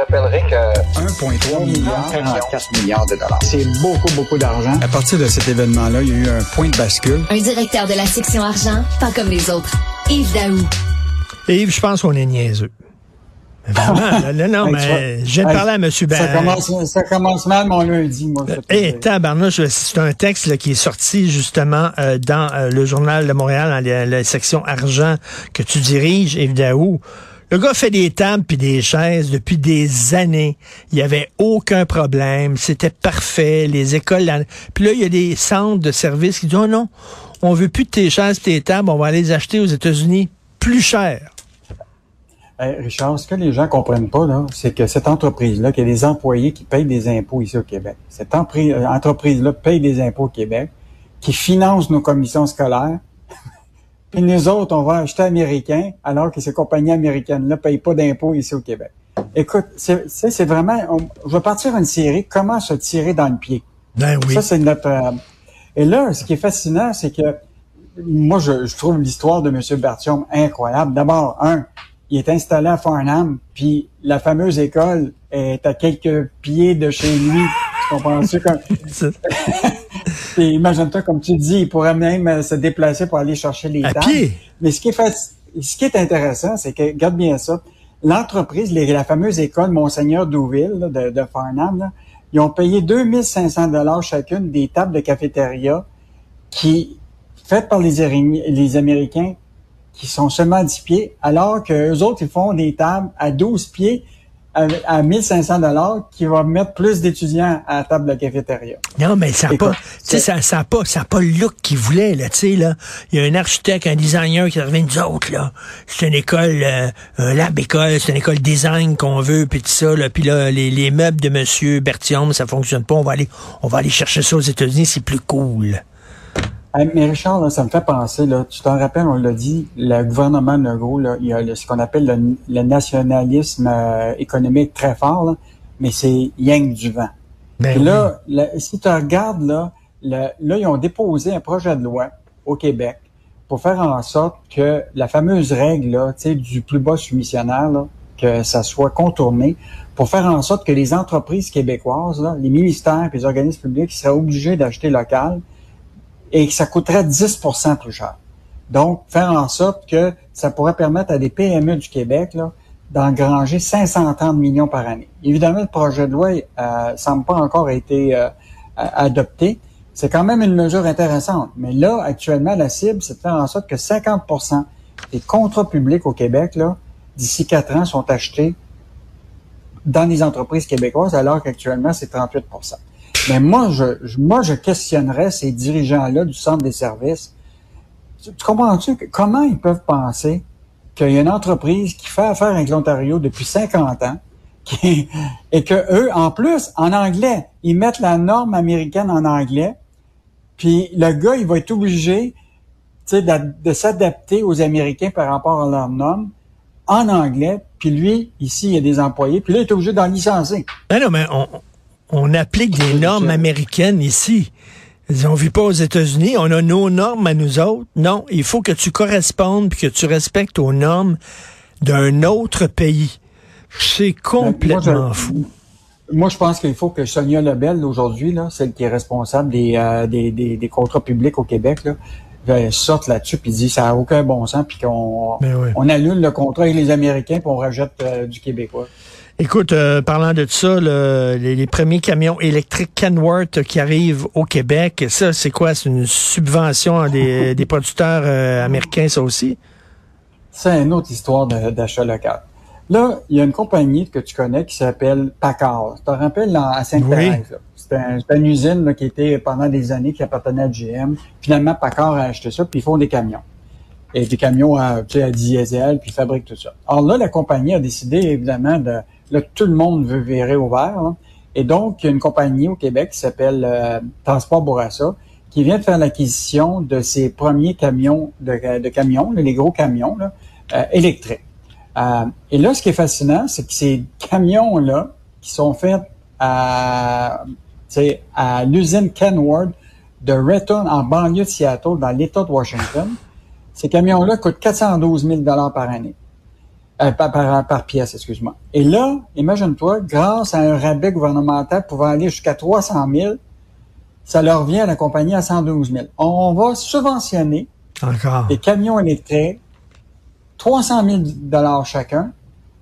rappellerai que 1,3 milliard, 44 milliards de dollars. c'est beaucoup, beaucoup d'argent. À partir de cet événement-là, il y a eu un point de bascule. Un directeur de la section argent, pas comme les autres. Yves Daou. Yves, je pense qu'on est niaiseux. Vraiment, là, non, mais j'ai parlé à M. Ça Ben. commence, ça commence mal mon lundi, moi. Eh, tabarnouche, c'est un texte là, qui est sorti justement euh, dans euh, le journal de Montréal, dans la, la section argent que tu diriges, Yves Daou. Le gars fait des tables puis des chaises depuis des années. Il y avait aucun problème. C'était parfait. Les écoles... Puis là, il y a des centres de services qui disent, oh non, on veut plus de tes chaises et tes tables. On va aller les acheter aux États-Unis plus cher. Richard, ce que les gens comprennent pas, c'est que cette entreprise-là, qu'il y a des employés qui payent des impôts ici au Québec. Cette euh, entreprise-là paye des impôts au Québec, qui finance nos commissions scolaires. Puis nous autres, on va acheter américain, alors que ces compagnies américaines-là payent pas d'impôts ici au Québec. Écoute, c'est c'est- vraiment... on- je vais partir une série, comment se tirer dans le pied. Ben oui. Ça, c'est notre. euh, Et là, ce qui est fascinant, c'est que moi, je, je trouve l'histoire de M. Bertium incroyable. D'abord, un, il est installé à Farnham, puis la fameuse école est à quelques pieds de chez lui. Tu comprends-tu? Comme... Puis imagine-toi, comme tu dis, il pourrait même euh, se déplacer pour aller chercher les À tables. pied. Mais ce qui est, faci- ce qui est intéressant, c'est que, regarde bien ça, l'entreprise, les- la fameuse école Monseigneur Douville là, de, de Farnham, là, ils ont payé 2500 dollars chacune des tables de cafétéria qui, faites par les, Éri- les Américains, qui sont seulement à 10 pieds, alors que eux autres, ils font des tables à 12 pieds à, à 1500 dollars qui vont mettre plus d'étudiants à la table de cafétéria. Non, mais ça n'a pas, tu sais, ça, ça a pas, ça a pas le look qu'il voulait, là, tu sais, là. Il y a un architecte, un designer qui revient nous autres, là. C'est une école, euh, un lab école, c'est une école design qu'on veut, puis tout ça, là. Puis là, les, les meubles de Monsieur Bertium, ça fonctionne pas. On va aller, on va aller chercher ça aux États-Unis, c'est plus cool. Mais Richard, là, ça me fait penser, là, tu t'en rappelles, on l'a dit, le gouvernement Legault, là, il y a le- ce qu'on appelle le, le nationalisme euh, économique très fort, là, mais c'est yang du vent. Ben Puis là, là, si tu regardes, là, là, ils ont déposé un projet de loi au Québec pour faire en sorte que la fameuse règle là, tu sais, du plus bas soumissionnaire, là, que ça soit contourné, pour faire en sorte que les entreprises québécoises, là, les ministères et les organismes publics seraient obligés d'acheter local et que ça coûterait 10% plus cher. Donc, faire en sorte que ça pourrait permettre à des PME du Québec là, d'engranger 530 millions par année. Évidemment, le projet de loi euh, semble pas encore été euh, adopté. C'est quand même une mesure intéressante. Mais là, actuellement, la cible, c'est de faire en sorte que 50% des contrats publics au Québec, là, d'ici quatre ans, sont achetés dans les entreprises québécoises, alors qu'actuellement, c'est 38 Mais moi, je, moi, je questionnerais ces dirigeants-là du centre des services. Tu, tu comprends-tu comment ils peuvent penser qu'il y a une entreprise qui fait affaire avec l'Ontario depuis 50 ans qui- et que eux, en plus, en anglais, ils mettent la norme américaine en anglais, puis le gars, il va être obligé d'a- de s'adapter aux Américains par rapport à leur norme en anglais, puis lui, ici, il y a des employés, puis là, il est obligé d'en licencier. Ben non, mais on, on applique des normes américaines ici. On vit pas aux États-Unis, on a nos normes à nous autres. Non, il faut que tu correspondes puis que tu respectes aux normes d'un autre pays. C'est complètement moi, je- fou. Moi, je pense qu'il faut que Sonia Lebel, aujourd'hui, là, celle qui est responsable des, euh, des, des, des contrats publics au Québec, là, elle sorte là-dessus puis dit ça n'a aucun bon sens puis qu'on Ben oui. on annule le contrat avec les Américains puis on rejette euh, du Québécois. Écoute, euh, parlant de ça, le- les, les premiers camions électriques Kenworth qui arrivent au Québec, ça, c'est quoi? C'est une subvention des, des producteurs euh, américains, ça aussi? C'est une autre histoire d'achat local. Là, il y a une compagnie que tu connais qui s'appelle Packard. Tu te rappelles à Sainte-Thérèse? là? C'était un- c'était une usine là, qui était pendant des années qui appartenait à GM. Finalement, Packard a acheté ça, puis ils font des camions. Et des camions à, tu sais, à diesel, puis ils fabriquent tout ça. Alors là, la compagnie a décidé, évidemment, de... Tout le monde veut virer au vert. Et donc, il y a une compagnie au Québec qui s'appelle euh, Transport Bourassa, qui vient de faire l'acquisition de ses premiers camions, de, camions, les gros camions euh, électriques. Euh, et là, ce qui est fascinant, c'est que ces camions-là, qui sont faits à, à l'usine Kenworth de Renton, en banlieue de Seattle, dans l'État de Washington, ces camions-là coûtent 412 000 par année. Euh, par, par, par, pièce, excuse-moi. Et là, imagine-toi, grâce à un rabais gouvernemental pouvant aller jusqu'à 300 000, ça leur vient à la compagnie à 112 000. On va subventionner Encore. des camions électriques 300 000 dollars chacun,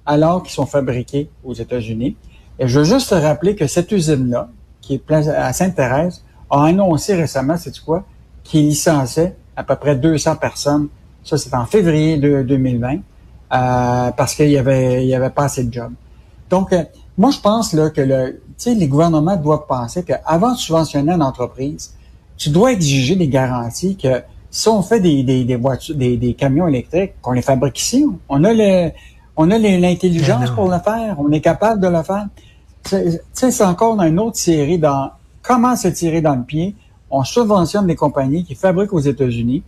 alors qu'ils sont fabriqués aux États-Unis. Et je veux juste te rappeler que cette usine-là, qui est à Sainte-Thérèse, a annoncé récemment, c'est quoi, qu'il licenciait à peu près 200 personnes. Ça, c'est en février de 2020, euh, parce qu'il y avait, il y avait pas assez de jobs. Donc, euh, moi, je pense là que le, les gouvernements doivent penser qu'avant de subventionner une entreprise, tu dois exiger des garanties que si on fait des, des, des voitures, des, des camions électriques, qu'on les fabrique ici, on a le, on a l'intelligence pour le faire, on est capable de le faire. Tu sais, c'est encore dans une autre série dans comment se tirer dans le pied. On subventionne des compagnies qui fabriquent aux États-Unis.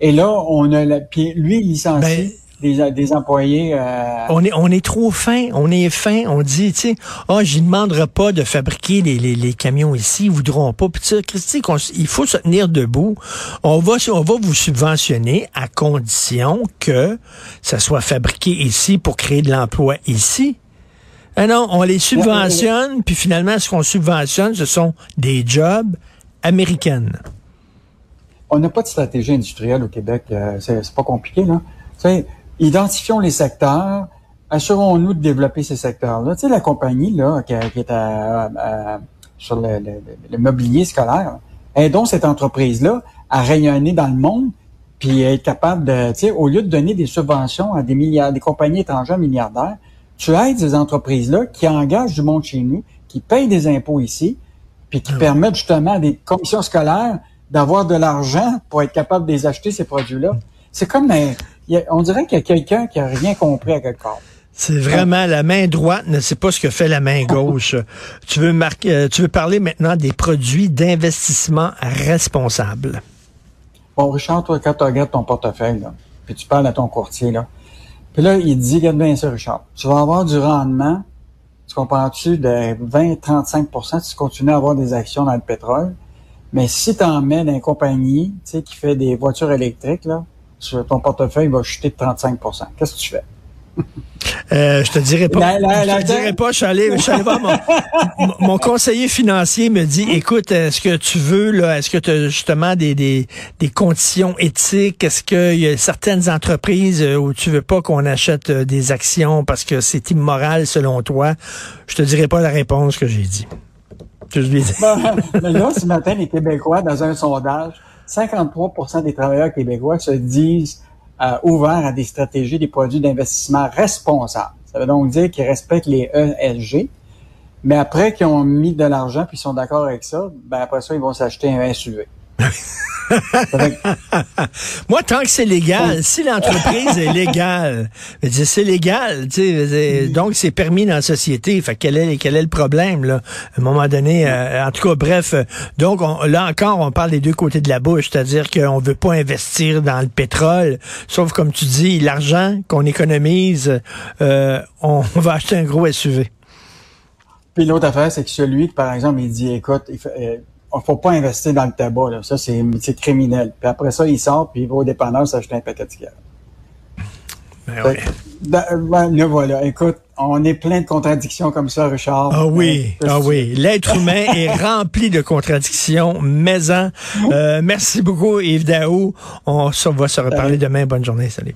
Et là, on a le puis lui licencié. Des, des employés. Euh... On est on est trop fin, on est fin, on dit tu sais, oh j'y demanderai pas de fabriquer les, les, les, camions ici, ils voudront pas. Puis Christy, il faut se tenir debout. On va on va vous subventionner à condition que ça soit fabriqué ici pour créer de l'emploi ici. Ah non, on les subventionne, puis finalement, ce qu'on subventionne, ce sont des jobs américaines. On n'a pas de stratégie industrielle au Québec. Euh, c'est pas compliqué, là. Tu sais, identifions les secteurs, assurons-nous de développer ces secteurs-là. Tu sais, la compagnie là, qui, est à, sur le, mobilier scolaire, aidons cette entreprise-là à rayonner dans le monde, puis être capable de, tu sais, au lieu de donner des subventions à des milliards, des compagnies étrangères milliardaires, tu aides ces entreprises-là qui engagent du monde chez nous, qui payent des impôts ici, puis qui ah permettent justement à des commissions scolaires d'avoir de l'argent pour être capable de les acheter, ces produits-là. C'est comme un, on dirait qu'il y a quelqu'un qui a rien compris à quelque part. C'est vraiment la main droite ne sait pas ce que fait la main gauche. tu veux marquer, euh, tu veux parler maintenant des produits d'investissement responsables. Bon, Richard, toi, quand tu regardes ton portefeuille, là, puis tu parles à ton courtier, là, puis là, il dit, regarde bien ça, Richard, tu vas avoir du rendement, tu comprends-tu, de 20-35% si tu continues à avoir des actions dans le pétrole. Mais si tu en mets dans une compagnie, tu sais, qui fait des voitures électriques, là, ton portefeuille va chuter de 35% Qu'est-ce que tu fais? Euh, je te dirais pas. je te dirais pas. Je suis allé, voir mon, conseiller financier me dit, écoute, est-ce que tu veux là, est-ce que tu as justement des, des, des conditions éthiques? Est-ce qu'il y a certaines entreprises euh, où tu veux pas qu'on achète euh, des actions parce que c'est immoral selon toi? Je te dirais pas la réponse que j'ai dit. je lui ai ben, là, ce matin, les Québécois, dans un sondage, 53% des travailleurs québécois se disent euh, ouverts à des stratégies, des produits d'investissement responsables. Ça veut donc dire qu'ils respectent les ESG. Mais après qu'ils ont mis de l'argent puis ils sont d'accord avec ça, ben après ça, ils vont s'acheter un SUV. Moi, tant que c'est légal, si l'entreprise est légale, c'est légal, donc c'est permis dans la société. Fait quel est quel est le problème là? À un moment donné, euh, en tout cas, bref, donc là encore, on parle des deux côtés de la bouche, c'est-à-dire qu'on veut pas investir dans le pétrole, sauf comme tu dis, l'argent qu'on économise, euh, on, va acheter un gros SUV. Puis l'autre affaire, c'est que celui, par exemple, il dit, écoute, il fait, euh, faut pas investir dans le tabac. Là. Ça, c'est criminel. Puis après ça, il sort, puis il va au dépanneur s'acheter un paquet de cigarettes. Ben oui. Ben, voilà. Écoute, on est plein de contradictions comme ça, Richard. Ah oui, euh, ah oui. L'être humain est rempli de contradictions. Mais euh, merci beaucoup, Yves Daou. On va se reparler demain. Bonne journée. Salut.